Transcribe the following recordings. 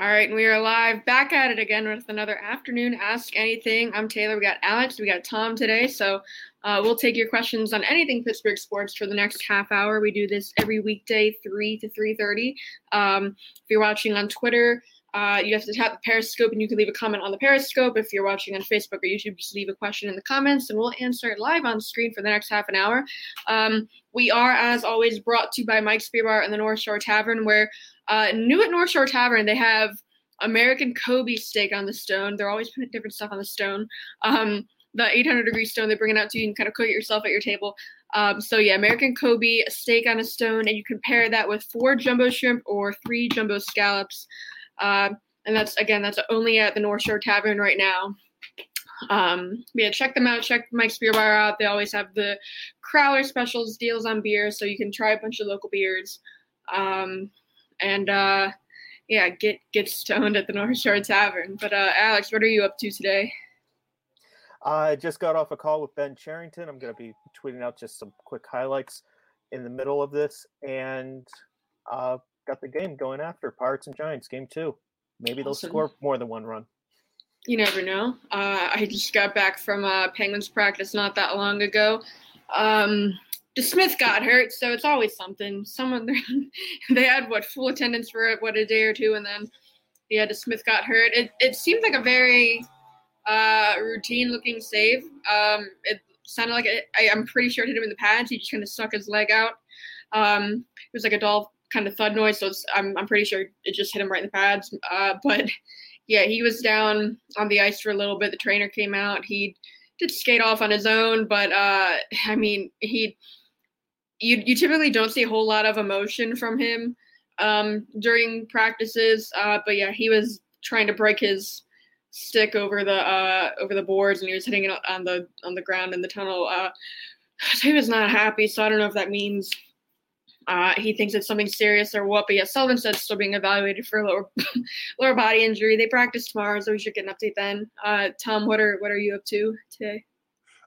All right, and we are live back at it again with another afternoon Ask Anything. I'm Taylor. We got Alex. We got Tom today. So uh, we'll take your questions on anything Pittsburgh sports for the next half hour. We do this every weekday, three to three thirty. Um, if you're watching on Twitter, uh, you have to tap the Periscope and you can leave a comment on the Periscope. If you're watching on Facebook or YouTube, just leave a question in the comments and we'll answer it live on screen for the next half an hour. Um, we are, as always, brought to you by Mike's Beer Bar and the North Shore Tavern, where uh, new at North Shore Tavern, they have American Kobe steak on the stone. They're always putting different stuff on the stone. Um, the 800 degree stone, they bring it out to you. Can kind of cook it yourself at your table. Um, so yeah, American Kobe steak on a stone, and you can pair that with four jumbo shrimp or three jumbo scallops. Uh, and that's again, that's only at the North Shore Tavern right now. Um, yeah, check them out. Check Mike's Beer Bar out. They always have the Crowler specials, deals on beer, so you can try a bunch of local beers. Um, and uh, yeah, get get stoned at the North Shore Tavern. But uh, Alex, what are you up to today? I just got off a call with Ben Cherington. I'm going to be tweeting out just some quick highlights in the middle of this, and uh, got the game going after Pirates and Giants, game two. Maybe they'll score more than one run. You never know. Uh, I just got back from uh, Penguins practice not that long ago. Um, Smith got hurt, so it's always something. Someone they had what full attendance for what a day or two, and then yeah, DeSmith got hurt. It it seemed like a very uh, routine looking save. Um, it sounded like it, I, I'm pretty sure it hit him in the pads. He just kind of stuck his leg out. Um, it was like a dull kind of thud noise, so I'm I'm pretty sure it just hit him right in the pads. Uh, but yeah, he was down on the ice for a little bit. The trainer came out. He did skate off on his own, but uh, I mean, he you you typically don't see a whole lot of emotion from him um, during practices. Uh, but yeah, he was trying to break his stick over the uh, over the boards, and he was hitting it on the on the ground in the tunnel. Uh, so he was not happy. So I don't know if that means uh, he thinks it's something serious or what. But yeah, Sullivan said still being evaluated for a lower lower body injury. They practice tomorrow, so we should get an update then. Uh, Tom, what are what are you up to today?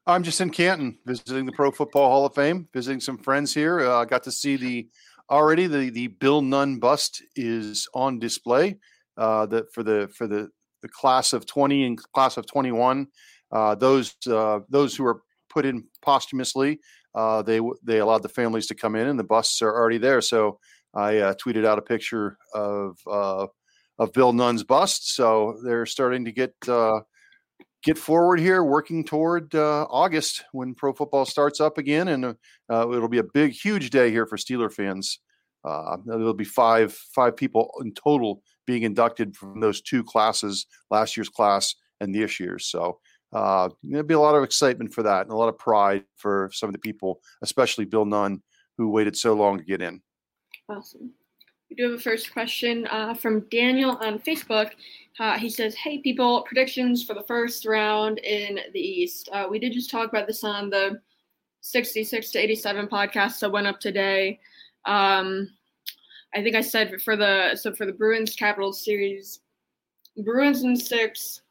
I'm just in Canton visiting the Pro Football Hall of Fame, visiting some friends here. Uh, I got to see the already the the Bill Nunn bust is on display. Uh, the for the for the the class of 20 and class of 21. Uh, those uh, those who were put in posthumously, uh, they they allowed the families to come in, and the busts are already there. So I uh, tweeted out a picture of uh, of Bill Nunn's bust. So they're starting to get uh, get forward here, working toward uh, August when pro football starts up again, and uh, it'll be a big, huge day here for Steeler fans. There'll be five five people in total being inducted from those two classes, last year's class and this year's. So uh, there'll be a lot of excitement for that and a lot of pride for some of the people, especially Bill Nunn, who waited so long to get in. Awesome. We do have a first question uh, from Daniel on Facebook. Uh, he says, Hey, people, predictions for the first round in the East. Uh, we did just talk about this on the 66 to 87 podcast that went up today. Um, I think I said for the so for the Bruins Capitals series, Bruins in six,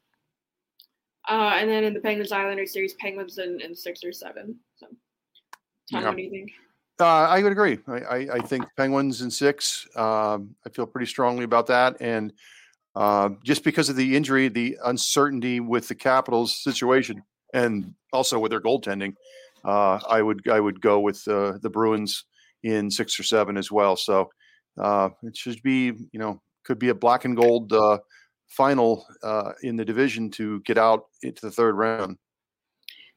uh, and then in the Penguins Islanders series, Penguins in, in six or seven. So, Tom, Yeah. what do you think? Uh, I would agree. I, I, I think Penguins in six. Um, I feel pretty strongly about that, and uh, just because of the injury, the uncertainty with the Capitals situation, and also with their goaltending, uh, I would I would go with uh, the Bruins in six or seven as well. So uh, it should be you know could be a black and gold uh, final uh, in the division to get out into the third round.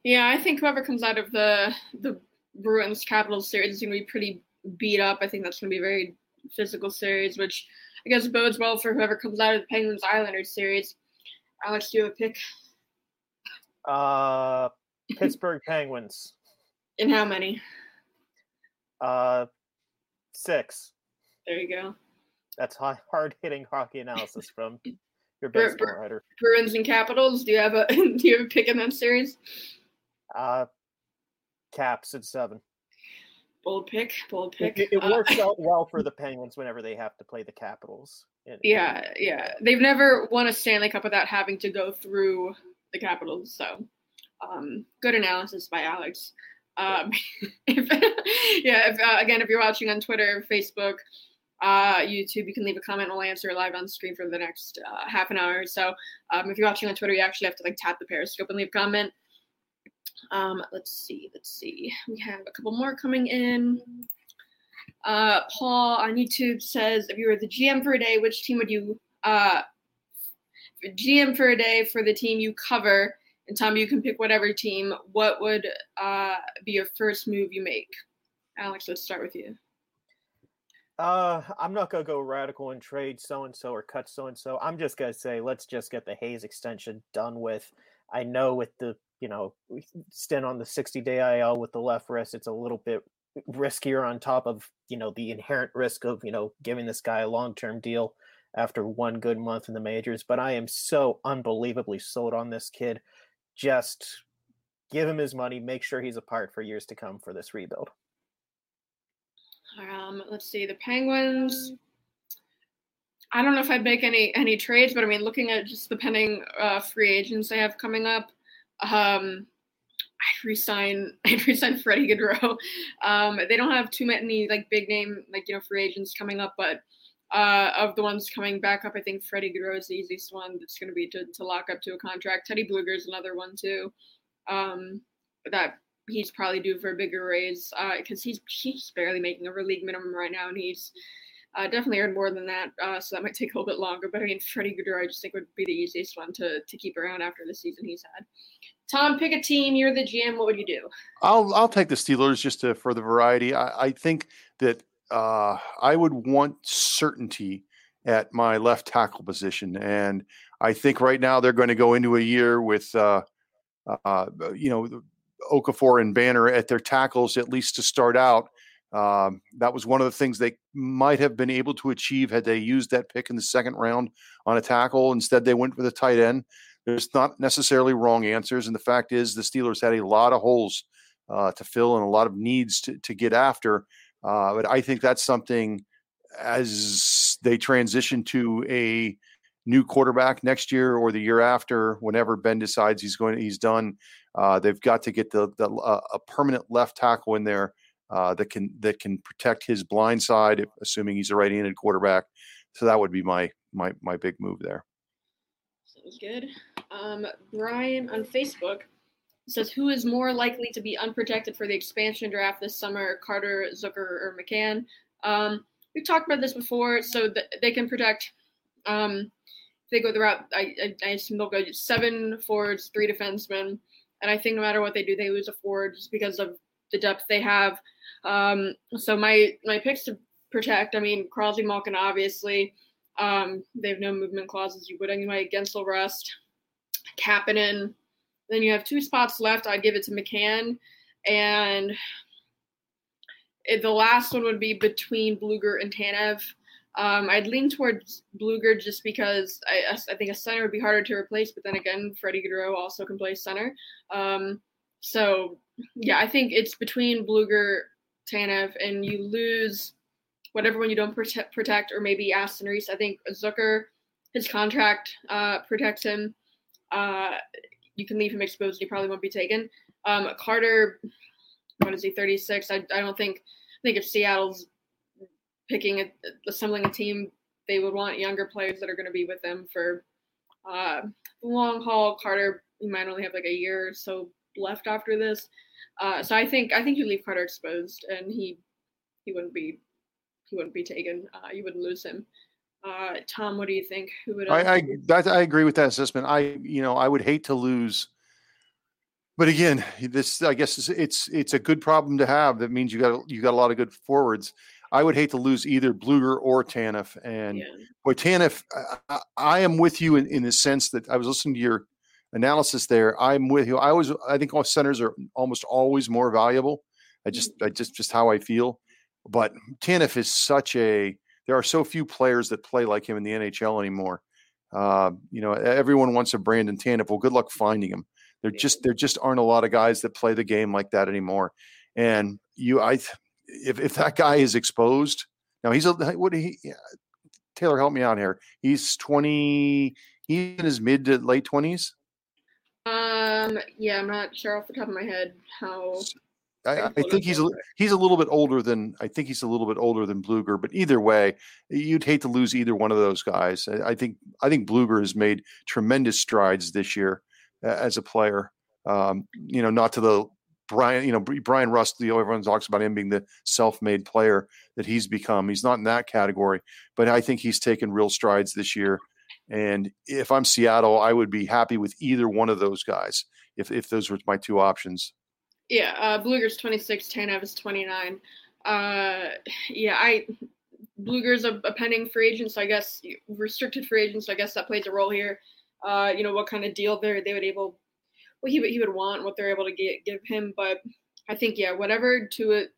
Yeah, I think whoever comes out of the the Bruins Capitals series is going to be pretty beat up. I think that's going to be a very physical series, which I guess bodes well for whoever comes out of the Penguins Islanders series. Alex, do you have a pick? Uh, Pittsburgh Penguins, In how many? uh, six. There you go. That's hard hitting hockey analysis from your baseball writer. Bruins and Capitals. Do you have a do you have a pick in that series? Uh, Caps at seven. Bold pick, bold pick. It, it uh, works out well for the Penguins whenever they have to play the Capitals. In, yeah, yeah. They've never won a Stanley Cup without having to go through the Capitals. So, um, good analysis by Alex. Um, if, yeah, if, uh, again, if you're watching on Twitter, Facebook, uh, YouTube, you can leave a comment. We'll answer live on screen for the next uh, half an hour. So um, if you're watching on Twitter, you actually have to like tap the Periscope and leave a comment. Um, let's see, let's see. We have a couple more coming in. Uh, Paul on YouTube says, if you were the GM for a day, which team would you uh, GM for a day for the team you cover? And Tom, you can pick whatever team. What would uh, be your first move you make? Alex, let's start with you. Uh, I'm not gonna go radical and trade so and so or cut so and so. I'm just gonna say let's just get the Hayes extension done with. I know with the you know stint on the 60 day IL with the left wrist, it's a little bit riskier on top of you know the inherent risk of you know giving this guy a long term deal after one good month in the majors. But I am so unbelievably sold on this kid. Just give him his money, make sure he's a part for years to come for this rebuild. Um, let's see, the Penguins. I don't know if I'd make any any trades, but I mean, looking at just the pending uh, free agents they have coming up, um, I'd resign. I'd resign Freddie Gaudreau. Um, they don't have too many like big name like you know free agents coming up, but uh, of the ones coming back up, I think Freddie Gaudreau is the easiest one. That's going to be to to lock up to a contract. Teddy Blueger is another one too. Um, that he's probably due for a bigger raise because uh, he's he's barely making over league minimum right now, and he's uh, definitely earned more than that. Uh, so that might take a little bit longer. But I mean, Freddie Gaudreau, I just think would be the easiest one to to keep around after the season he's had. Tom, pick a team. You're the GM. What would you do? I'll I'll take the Steelers just to, for the variety. I, I think that uh, I would want certainty at my left tackle position, and I think right now they're going to go into a year with. Uh, uh, you know, Okafor and Banner at their tackles, at least to start out. Um, that was one of the things they might have been able to achieve had they used that pick in the second round on a tackle. Instead, they went with a tight end. There's not necessarily wrong answers. And the fact is, the Steelers had a lot of holes uh, to fill and a lot of needs to, to get after. Uh, but I think that's something as they transition to a new quarterback next year or the year after, whenever Ben decides he's going, he's done. Uh, they've got to get the, the uh, a permanent left tackle in there uh, that can that can protect his blind side, assuming he's a right-handed quarterback. So that would be my my my big move there. Sounds good. Um, Brian on Facebook says, "Who is more likely to be unprotected for the expansion draft this summer, Carter, Zucker, or McCann?" Um, we've talked about this before, so th- they can protect. Um, they go the route. I, I, I assume they'll go seven forwards, three defensemen. And I think no matter what they do, they lose a forward just because of the depth they have. Um, so my my picks to protect, I mean, Crosby, Malkin, obviously. Um, they have no movement clauses. You would anyway. Guentzel, Rust, Kapanen. Then you have two spots left. I'd give it to McCann, and it, the last one would be between Blueger and Tanev. Um, I'd lean towards Blueger just because I, I think a center would be harder to replace, but then again, Freddie Gaudreau also can play center. Um, so yeah, I think it's between Blueger, Tanev, and you lose whatever one you don't protect, protect or maybe Aston Reese. I think Zucker, his contract uh, protects him. Uh, you can leave him exposed; he probably won't be taken. Um, Carter, what is he? Thirty six. I, I don't think. I think if Seattle's picking a, assembling a team, they would want younger players that are going to be with them for uh, the long haul. Carter, you might only have like a year or so left after this, uh, so I think I think you leave Carter exposed, and he he wouldn't be he wouldn't be taken. Uh, you wouldn't lose him. Uh, Tom, what do you think? Who would I I, that, I agree with that assessment. I you know I would hate to lose. But again, this I guess it's it's a good problem to have. That means you got you got a lot of good forwards. I would hate to lose either Blueger or Tanev. And yeah. boy, Tanev, I, I, am with you in, in the sense that I was listening to your analysis there. I'm with you. I always, I think all centers are almost always more valuable. I just, I just, just how I feel. But Tanev is such a, there are so few players that play like him in the NHL anymore. Uh, you know, everyone wants a Brandon Tanev. Well, good luck finding him. There just there just aren't a lot of guys that play the game like that anymore. And you, I, if if that guy is exposed, now he's a what he Taylor help me out here. He's twenty. He's in his mid to late twenties. Um. Yeah, I'm not sure off the top of my head how. I, I, think he's a, he's a little bit older than I think he's a little bit older than Blueger, but either way, you'd hate to lose either one of those guys. I, I think I think Blueger has made tremendous strides this year as a player. Um, you know, not to the Bryan, you know, Bryan Rust, the everyone talks about him being the self-made player that he's become. He's not in that category, but I think he's taken real strides this year. And if I'm Seattle, I would be happy with either one of those guys if if those were my two options. Yeah, uh, Blueger's 26, Tanev is 29. Uh, yeah, I Blueger's a, a, pending free agent, so I guess restricted free agent, so I guess that plays a role here. Uh, you know what kind of deal they they would able, what he he would want, what they're able to get, give him. But I think yeah, whatever to it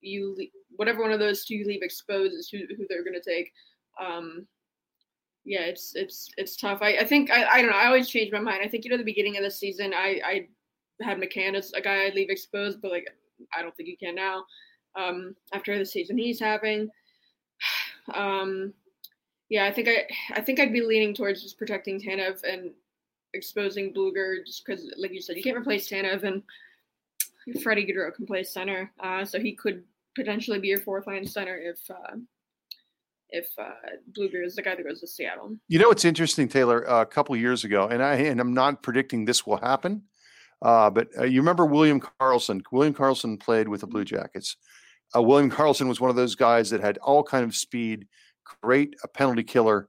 you whatever one of those two you leave exposed is who, who they're going to take. Um, yeah, it's it's it's tough. I, I think I, I don't know. I always change my mind. I think you know the beginning of the season, I I had McCann as a guy I'd leave exposed, but like I don't think you can now. Um, after the season he's having, um, yeah, I think I I think I'd be leaning towards just protecting Tanev and exposing Blueger just because, like you said, you can't replace Tanev and Freddie Gaudreau can play center, uh, so he could potentially be your fourth line center if uh, if uh, Blueger is the guy that goes to Seattle. You know what's interesting, Taylor? a couple years ago, and I and I'm not predicting this will happen, uh, but uh, you remember William Karlsson? William Karlsson played with the Blue Jackets. Uh, William Karlsson was one of those guys that had all kind of speed, great a penalty killer,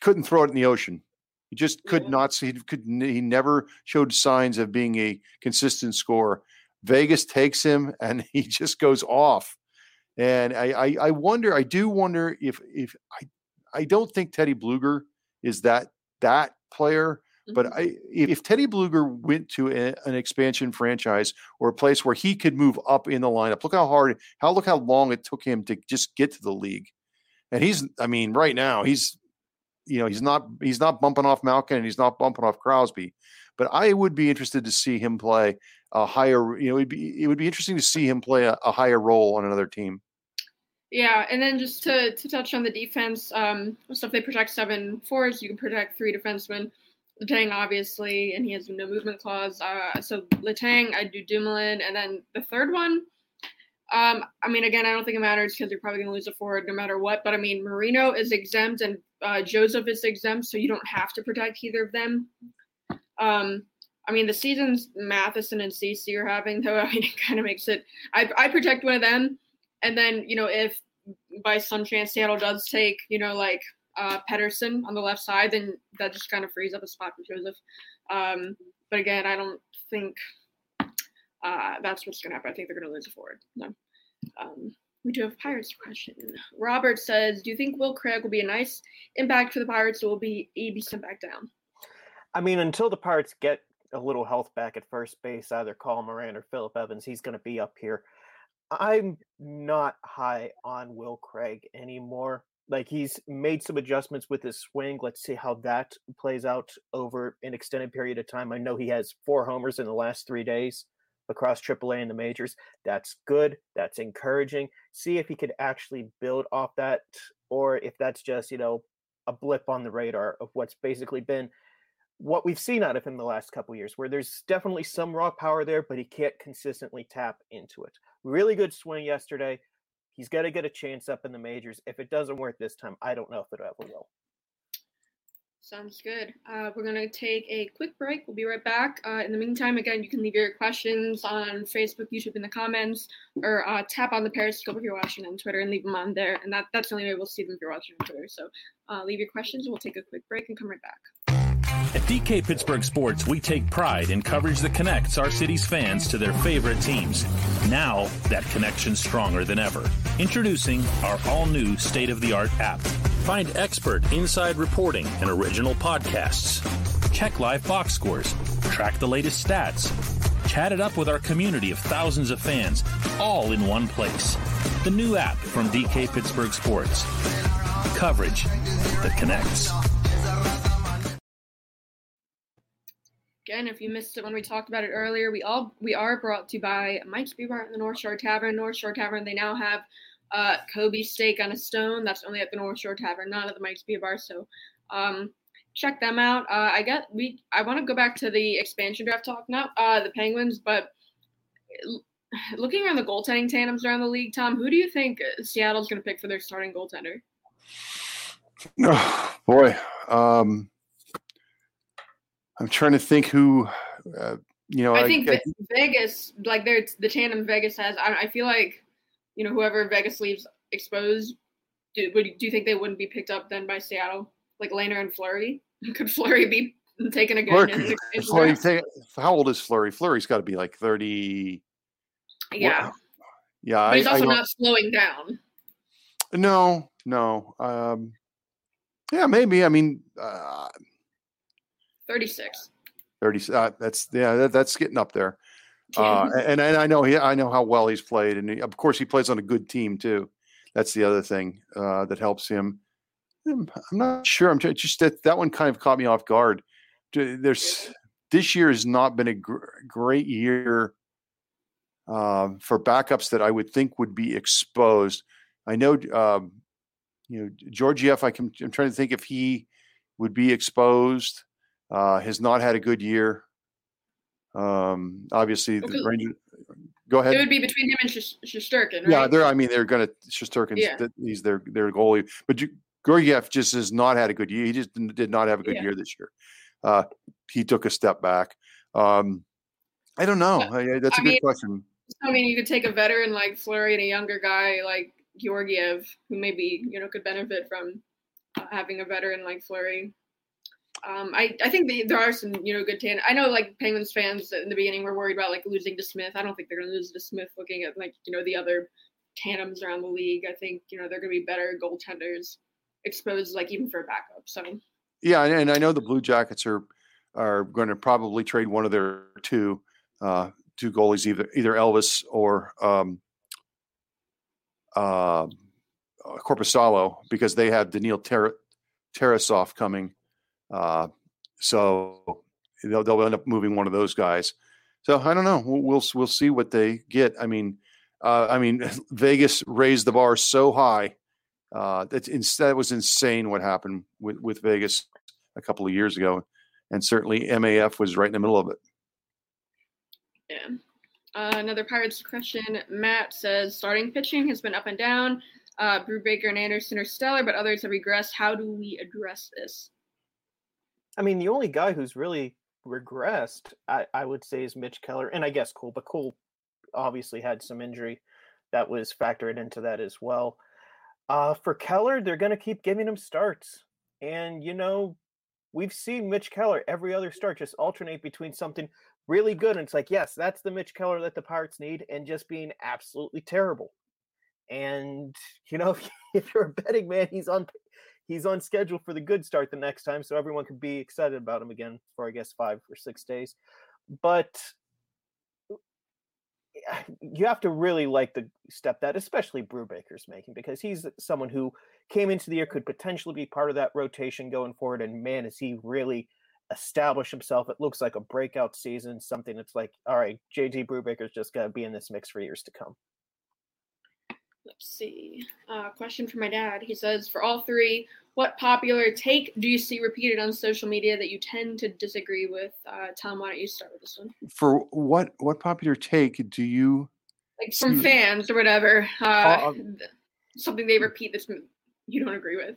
couldn't throw it in the ocean. He just could not see. He could. He never showed signs of being a consistent scorer. Vegas takes him, and he just goes off. And I, I, I wonder. I do wonder if if I, I don't think Teddy Blueger is that that player. But mm-hmm. I, if Teddy Blueger went to a, an expansion franchise or a place where he could move up in the lineup, look how hard, how look how long it took him to just get to the league. And he's, I mean, right now he's, you know, he's not he's not bumping off Malkin and he's not bumping off Crosby. But I would be interested to see him play a higher. You know, it'd be it would be interesting to see him play a, a higher role on another team. Yeah, and then just to, to touch on the defense, um, if they protect seven fours. you can protect three defensemen. Letang, obviously, and he has no movement clause. Uh, so Letang, I do Dumoulin, and then the third one. Um, I mean, again, I don't think it matters because you're probably going to lose a forward no matter what. But I mean, Marino is exempt and uh, Joseph is exempt, so you don't have to protect either of them. Um, I mean, the seasons Matheson and Ceci are having, though, I mean, it kind of makes it. I I protect one of them, and then you know if by some chance Seattle does take you know like uh, Pettersson on the left side, then that just kind of frees up a spot for Joseph. Um, but again, I don't think uh, that's what's going to happen. I think they're going to lose a forward. No. Um, we do have Pirates question. Robert says, "Do you think Will Craig will be a nice impact for the Pirates, or will be be sent back down?" I mean, until the Pirates get a little health back at first base, either Colin Moran or Phillip Evans, he's going to be up here. I'm not high on Will Craig anymore like he's made some adjustments with his swing. Let's see how that plays out over an extended period of time. I know he has four homers in the last three days across AAA and the majors. That's good. That's encouraging. See if he could actually build off that, or if that's just you know a blip on the radar of what's basically been what we've seen out of him the last couple years, where there's definitely some raw power there, but he can't consistently tap into it. Really good swing yesterday. He's got to get a chance up in the majors. If it doesn't work this time, I don't know if it ever will. Sounds good. Uh, we're going to take a quick break. We'll be right back. Uh, in the meantime, again, you can leave your questions on Facebook, YouTube in the comments, or uh, tap on the Periscope if you're watching on Twitter and leave them on there. And that, that's the only way we'll see them if you're watching on Twitter. So uh, leave your questions. We'll take a quick break and come right back. At DK Pittsburgh Sports, we take pride in coverage that connects our city's fans to their favorite teams. Now, that connection's stronger than ever. Introducing our all new state of the art app. Find expert inside reporting and original podcasts. Check live box scores. Track the latest stats. Chat it up with our community of thousands of fans, all in one place. the new app from DK Pittsburgh Sports. Coverage that connects. Again, if you missed it when we talked about it earlier, we all we are brought to you by Mike's Beer Bar at the North Shore Tavern. North Shore Tavern, they now have uh, Kobe steak on a stone. That's only at the North Shore Tavern, not at the Mike's Beer Bar. So um, check them out. Uh, I get we. I want to go back to the expansion draft talk, now. uh, the Penguins, but looking around the goaltending tandems around the league. Tom, who do you think Seattle's going to pick for their starting goaltender? Oh, boy, um, I'm trying to think who. Uh, you know, I, I think I, Vegas, like they're the tandem Vegas has. I, I feel like, you know, whoever Vegas leaves exposed, do, would do you think they wouldn't be picked up then by Seattle? Like Lehner and Fleury? Could Fleury be taken again? Fleury, Fleury how old is Fleury? Fleury's got to be like 30. Yeah. yeah. But he's also not slowing down. No, no. Um, yeah, maybe. I mean, uh, 36. 30. Uh, that's, yeah, that, that's getting up there. Uh, and, and I know he, I know how well he's played, and he, of course he plays on a good team too. That's the other thing uh, that helps him. I'm, not sure. I'm just that that one kind of caught me off guard. There's this year has not been a gr- great year uh, for backups that I would think would be exposed. I know, um, you know, Georgiev. I can, I'm trying to think if he would be exposed. Uh, has not had a good year. Um, obviously, the Rangers. Go ahead. It would be between him and Shesterkin, right? Yeah, they're. I mean, they're going to Shesterkin. Yeah. He's their their goalie, but Georgiev just has not had a good year. He just did not have a good yeah. year this year. Uh, he took a step back. Um, I don't know. I, that's a I good mean, question. I mean, you could take a veteran like Fleury and a younger guy like Georgiev, who maybe you know could benefit from uh, having a veteran like Fleury. Um, I, I think they, there are some you know good tan. I know like Penguins fans in the beginning were worried about like losing to Smith. I don't think they're going to lose to Smith. Looking at like you know the other tandems around the league, I think you know they're going to be better goaltenders exposed, like even for a backup. So yeah, and I know the Blue Jackets are are going to probably trade one of their two uh, two goalies, either either Elvis or um, uh, Korpisalo, because they have Daniil Ter- Tarasov coming. Uh, so they'll, they'll end up moving one of those guys. So I don't know. We'll we'll, we'll see what they get. I mean, uh, I mean, Vegas raised the bar so high uh, that that was insane what happened with, with Vegas a couple of years ago, and certainly MAF was right in the middle of it. Yeah. Uh, another Pirates question. Matt says starting pitching has been up and down. Uh, Brubaker and Anderson are stellar, but others have regressed. How do we address this? I mean, the only guy who's really regressed, I, I would say, is Mitch Keller, and I guess Cole, but Cole obviously had some injury that was factored into that as well. Uh, for Keller, they're going to keep giving him starts. And, you know, we've seen Mitch Keller every other start just alternate between something really good. And it's like, yes, that's the Mitch Keller that the Pirates need, and just being absolutely terrible. And, you know, if, if you're a betting man, he's on. He's on schedule for the good start the next time, so everyone can be excited about him again for I guess five or six days. But you have to really like the step that especially Brubaker's making because he's someone who came into the year could potentially be part of that rotation going forward and man is he really established himself it looks like a breakout season something that's like all right JT Brubaker's just got to be in this mix for years to come let's see uh, question for my dad he says for all three what popular take do you see repeated on social media that you tend to disagree with? Uh, Tom, why don't you start with this one? For what what popular take do you like from fans or whatever? Uh, uh, something they repeat that you don't agree with.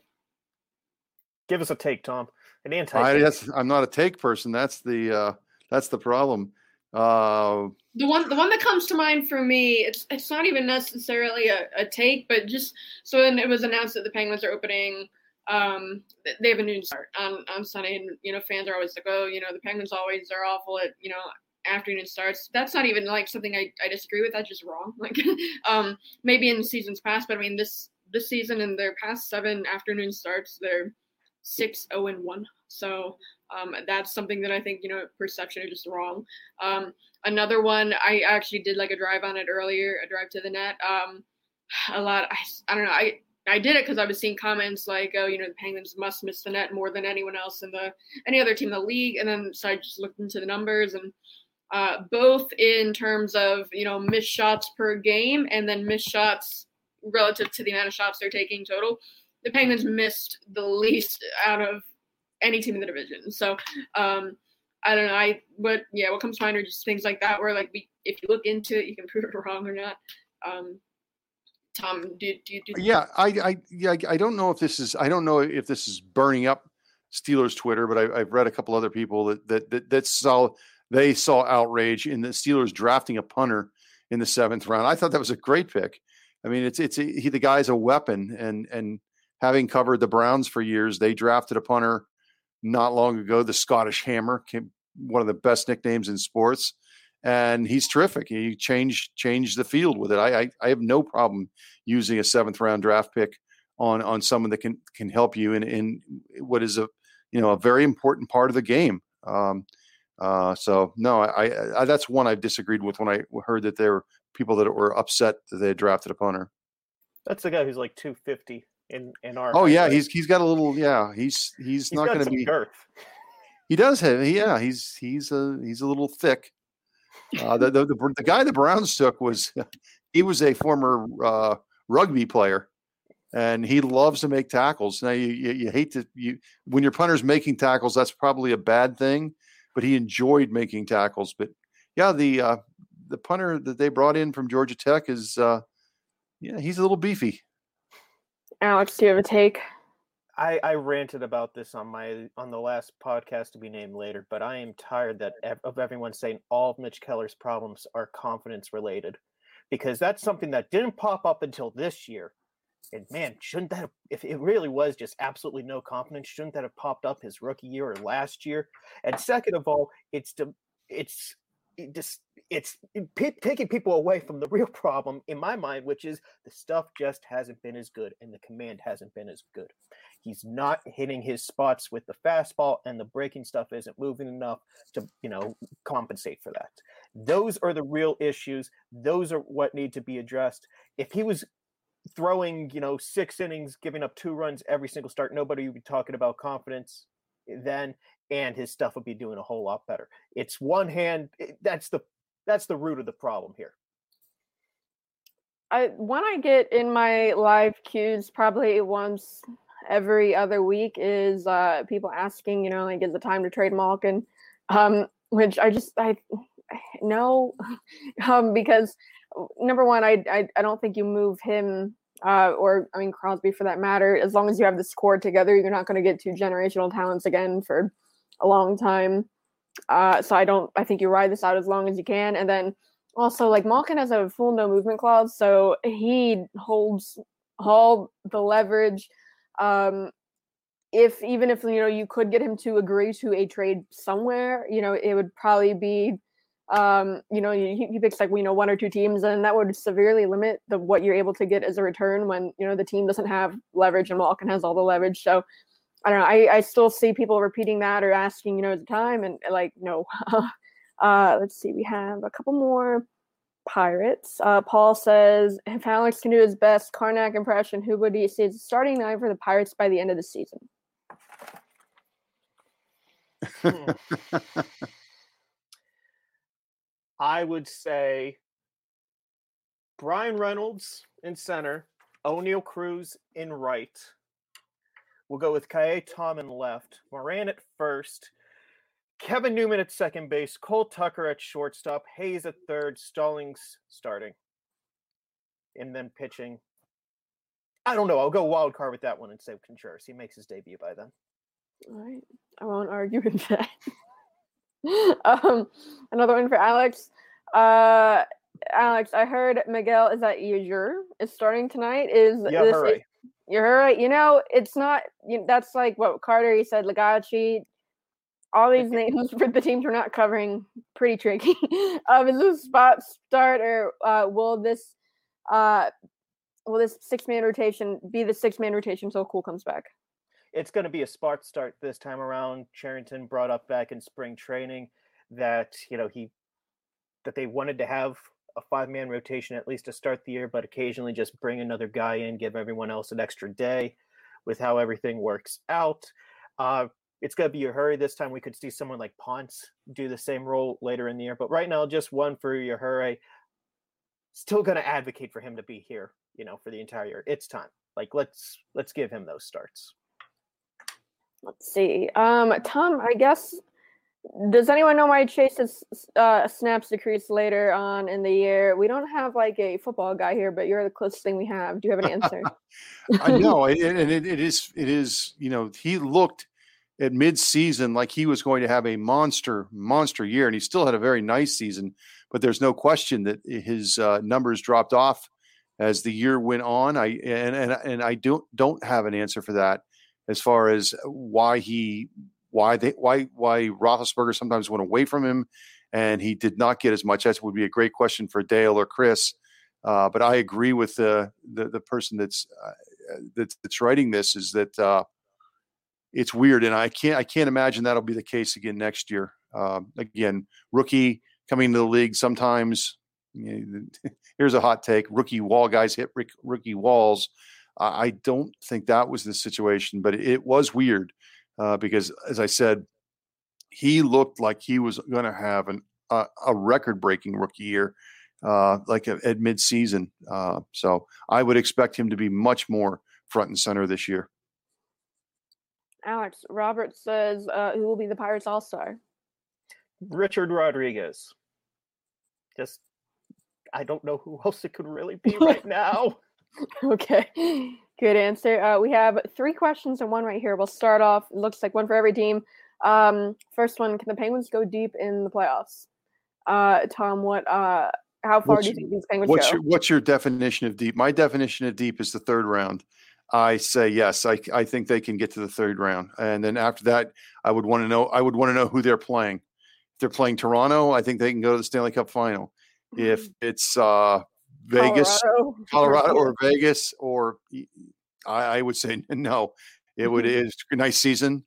Give us a take, Tom. An anti. I, I'm not a take person. That's the uh, that's the problem. Uh, the one the one that comes to mind for me, it's it's not even necessarily a, a take, but just so when it was announced that the Penguins are opening um, they have a noon start on, on Sunday, and you know fans are always like, oh, you know the Penguins always are awful at you know afternoon starts. That's not even like something I, I disagree with. That's just wrong. Like um, maybe in seasons past, but I mean this this season in their past seven afternoon starts, they're six zero oh, and one. So um, that's something that I think you know perception is just wrong. Um, another one, I actually did like a drive on it earlier, a drive to the net. Um, a lot. I, I don't know. I I did it because I was seeing comments like, "Oh, you know, the Penguins must miss the net more than anyone else in the any other team in the league." And then so I just looked into the numbers and uh, both in terms of you know missed shots per game and then missed shots relative to the amount of shots they're taking total. The Penguins missed the least out of any team in the division. So um, I don't know. I but yeah, what comes to mind are just things like that where like we, if you look into it, you can prove it wrong or not. Um, Tom, do, do, do yeah, I, I, yeah, I don't know if this is, I don't know if this is burning up Steelers Twitter, but I, have read a couple other people that, that, that, that saw, they saw outrage in the Steelers drafting a punter in the seventh round. I thought that was a great pick. I mean, it's, it's, he, the guy's a weapon and, and having covered the Browns for years, they drafted a punter not long ago, the Scottish Hammer, came, one of the best nicknames in sports and he's terrific. He changed changed the field with it. I, I, I have no problem using a seventh round draft pick on on someone that can can help you in in what is a you know a very important part of the game. Um, uh, so no, I, I, that's one I've disagreed with when I heard that there were people that were upset that they drafted a punter. That's the guy who's like two fifty in in our. Oh yeah, he's he's got a little yeah. He's he's, he's not going to be girth. He does have yeah. He's he's a he's a little thick. Uh, the, the, the, the, guy the Browns took was he was a former uh, rugby player, and he loves to make tackles. Now you, you, you hate to you when your punter's making tackles, that's probably a bad thing, but he enjoyed making tackles. But yeah, the uh, the punter that they brought in from Georgia Tech is uh, yeah he's a little beefy. Alex, do you have a take? I, I ranted about this on my on the last podcast to be named later, but I am tired that of everyone saying all of Mitch Keller's problems are confidence related, because that's something that didn't pop up until this year. And man, shouldn't that if it really was just absolutely no confidence, shouldn't that have popped up his rookie year or last year? And second of all, it's it's it just it's eh, p- taking people away from the real problem in my mind, which is the stuff just hasn't been as good and the command hasn't been as good. He's not hitting his spots with the fastball, and the breaking stuff isn't moving enough to, you know, compensate for that. Those are the real issues. Those are what need to be addressed. If he was throwing, you know, six innings, giving up two runs every single start, nobody would be talking about confidence then, and his stuff would be doing a whole lot better. It's one hand. Eh, that's the that's the root of the problem here. I one I get in my live queues probably once every other week is uh, people asking, you know, like, is the time to trade Malkin? Um, which I just, I no, um, because number one, I, I, I don't think you move him uh, or I mean Crosby for that matter. As long as you have this core together, you're not going to get two generational talents again for a long time. Uh, so I don't. I think you ride this out as long as you can, and then also like Malkin has a full no movement clause, so he holds all the leverage um, if even if you know you could get him to agree to a trade somewhere, you know, it would probably be um, you know, he, he picks like you know one or two teams, and that would severely limit the what you're able to get as a return when you know the team doesn't have leverage and Malkin has all the leverage. So I don't know. I, I still see people repeating that or asking, you know, at the time, and like no. uh, let's see, we have a couple more. Pirates. Uh, Paul says if Alex can do his best Karnak impression, who would he see as starting nine for the Pirates by the end of the season? I would say Bryan Reynolds in center, Oneil Cruz in right. We'll go with Ka'ai Tom in left, Moran at first, Kevin Newman at second base, Cole Tucker at shortstop, Hayes at third, Stallings starting. And then pitching. I don't know. I'll go wild card with that one and say Contreras. He makes his debut by then. All right. I won't argue with that. um, another one for Alex. Uh, Alex, I heard Miguel is that Yajure is starting tonight. Is yeah, this hooray. You're right. You know, it's not. You, that's like what Carter. He said Lagaci, all these names for the teams we're not covering pretty tricky. um, is this spot start or uh, will this uh, will this six man rotation be the six man rotation until Kuhl comes back? It's going to be a spot start this time around. Cherington brought up back in spring training that you know he that they wanted to have a five man rotation at least to start the year, but occasionally just bring another guy in, give everyone else an extra day with how everything works out. Uh, it's going to be a hurry this time. We could see someone like Ponce do the same role later in the year, but right now, just one for Yajure. Still going to advocate for him to be here, you know, for the entire year. It's time. Like let's let's give him those starts. Let's see. Um, Tom, I guess does anyone know why Chase's uh, snaps decrease later on in the year? We don't have like a football guy here, but you're the closest thing we have. Do you have an answer? I know, and it, it is it is you know he looked at mid-season like he was going to have a monster monster year, and he still had a very nice season. But there's no question that his uh, numbers dropped off as the year went on. I and and and I don't don't have an answer for that as far as why he why they why why Roethlisberger sometimes went away from him, and he did not get as much. That would be a great question for Dale or Chris. Uh, but I agree with the the, the person that's, uh, that's, that's writing this is that uh, it's weird, and I can't I can't imagine that'll be the case again next year. Um, again, rookie coming to the league sometimes. You know, here's a hot take: rookie wall guys hit rookie walls. I don't think that was the situation, but it was weird uh, because, as I said, he looked like he was going to have an, uh, a record-breaking rookie year, uh, like at, at mid-season. Uh, so I would expect him to be much more front and center this year. Alex Robert says, uh, "Who will be the Pirates All Star?" Richard Rodriguez. Just, I don't know who else it could really be right now. okay. Good answer. Uh, we have three questions and one right here. We'll start off. It looks like one for every team. Um, first one: Can the Penguins go deep in the playoffs? Uh, Tom, what? Uh, how far what's do you think these Penguins what's go? Your, what's your definition of deep? My definition of deep is the third round. I say yes. I, I think they can get to the third round, and then after that, I would want to know. I would want to know who they're playing. If they're playing Toronto, I think they can go to the Stanley Cup final. If mm-hmm. it's uh, Vegas, Colorado, Colorado or Vegas, or I, I, would say no. It would mm-hmm. it's a nice season,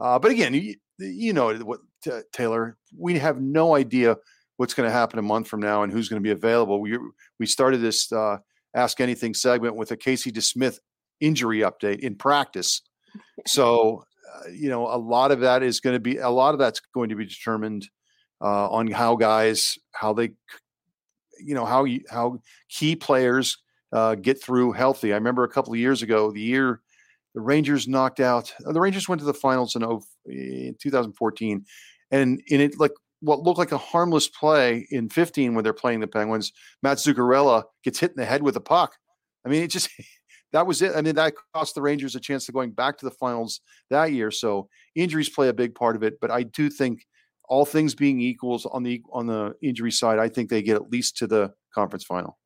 uh, but again, you, you know what, t- Taylor, we have no idea what's going to happen a month from now and who's going to be available. We we started this uh, Ask Anything segment with a Casey DeSmith injury update in practice, so uh, you know a lot of that is going to be a lot of that's going to be determined uh, on how guys how they you know how you, how key players uh, get through healthy. I remember a couple of years ago, the year the Rangers knocked out the Rangers went to the finals in, oh, in 2014, and in it like what looked like a harmless play in 15 when they're playing the Penguins, Matt Zuccarello gets hit in the head with a puck. I mean, it just that was it. I mean, that cost the Rangers a chance to going back to the finals that year. So injuries play a big part of it, but I do think all things being equals on the on the injury side, I think they get at least to the conference final.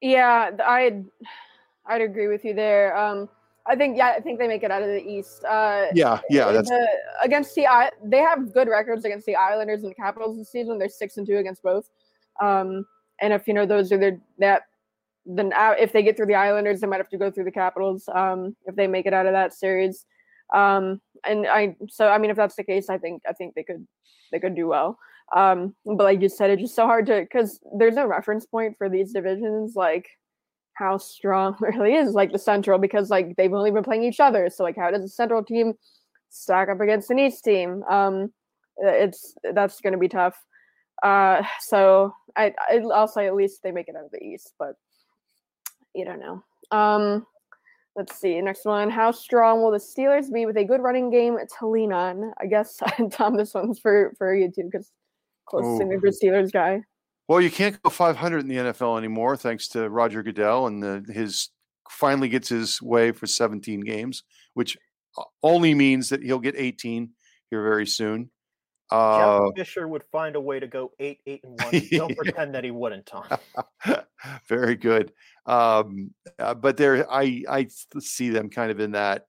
Yeah, I'd I'd agree with you there. Um, I think yeah, I think they make it out of the East. Uh, yeah, yeah, that's the, against the they have good records against the Islanders and the Capitals this season. They're six and two against both. Um, and if you know those are their that then if they get through the Islanders, they might have to go through the Capitals. Um, if they make it out of that series. Um, and I so I mean if that's the case, I think I think they could they could do well. Um, but like you said, it's just so hard to because there's no reference point for these divisions, like how strong really is like the Central because like they've only been playing each other. So like how does the Central team stack up against an East team? Um, it's that's going to be tough. Uh, so I, I I'll say at least they make it out of the East, but you don't know. Um, Let's see. Next one. How strong will the Steelers be with a good running game to lean on? I guess Tom, this one's for for you too, because close to for Steelers guy. Well, you can't go 500 in the NFL anymore, thanks to Roger Goodell and the, his finally gets his way for 17 games, which uh, only means that he'll get 18 here very soon. Uh, Jeff Fisher would find a way to go eight, eight, and one. Don't pretend that he wouldn't, Tom. Very good. Um, uh, but there, I I see them kind of in that.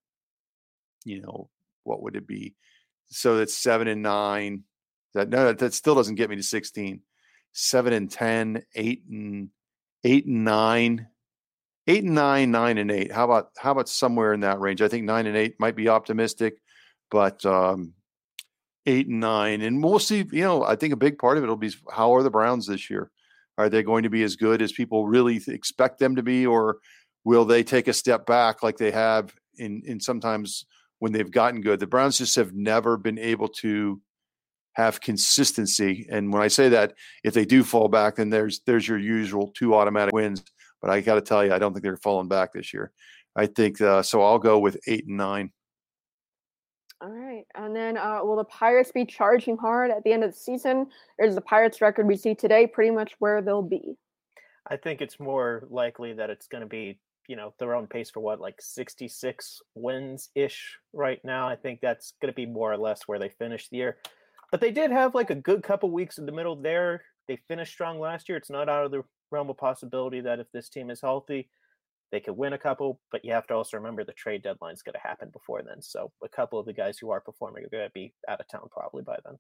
You know, what would it be? So that's seven and nine. That no, that still doesn't get me to sixteen. Seven and ten, eight and eight and nine, eight and nine, nine and eight. How about how about somewhere in that range? I think nine and eight might be optimistic, but um, eight and nine, and we'll see. You know, I think a big part of it will be how are the Browns this year. Are they going to be as good as people really expect them to be, or will they take a step back like they have in in sometimes when they've gotten good? The Browns just have never been able to have consistency. And when I say that, if they do fall back, then there's there's your usual two automatic wins. But I got to tell you, I don't think they're falling back this year. I think uh, so. I'll go with eight and nine. All right. And then uh, will the Pirates be charging hard at the end of the season? Or is the Pirates record we see today pretty much where they'll be? I think it's more likely that it's going to be, you know, their own pace for what, like 66 wins ish right now. I think that's going to be more or less where they finish the year. But they did have like a good couple weeks in the middle there. They finished strong last year. It's not out of the realm of possibility that if this team is healthy, they could win a couple, but you have to also remember the trade deadline is going to happen before then. So a couple of the guys who are performing are going to be out of town probably by then.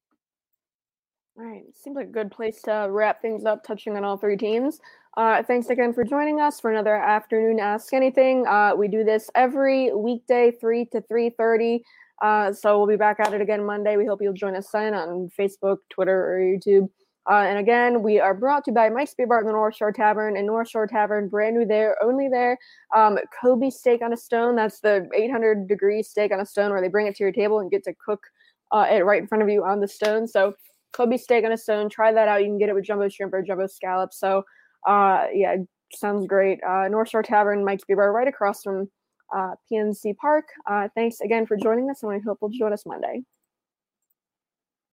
All right, seems like a good place to wrap things up, touching on all three teams. Uh, thanks again for joining us for another afternoon Ask Anything. Uh, we do this every weekday, three to three thirty. Uh, so we'll be back at it again Monday. We hope you'll join us then on Facebook, Twitter, or YouTube. Uh, and again, we are brought to you by Mike's Beer Bar and the North Shore Tavern and North Shore Tavern, brand new there, only there. Um, Kobe steak on a stone. That's the 800 degree steak on a stone where they bring it to your table and get to cook uh, it right in front of you on the stone. So Kobe steak on a stone. Try that out. You can get it with jumbo shrimp or jumbo scallops. So uh, yeah, sounds great. Uh, North Shore Tavern, Mike's Beer Bar, right across from uh, PNC Park. Uh, thanks again for joining us, and we hope you'll join us Monday.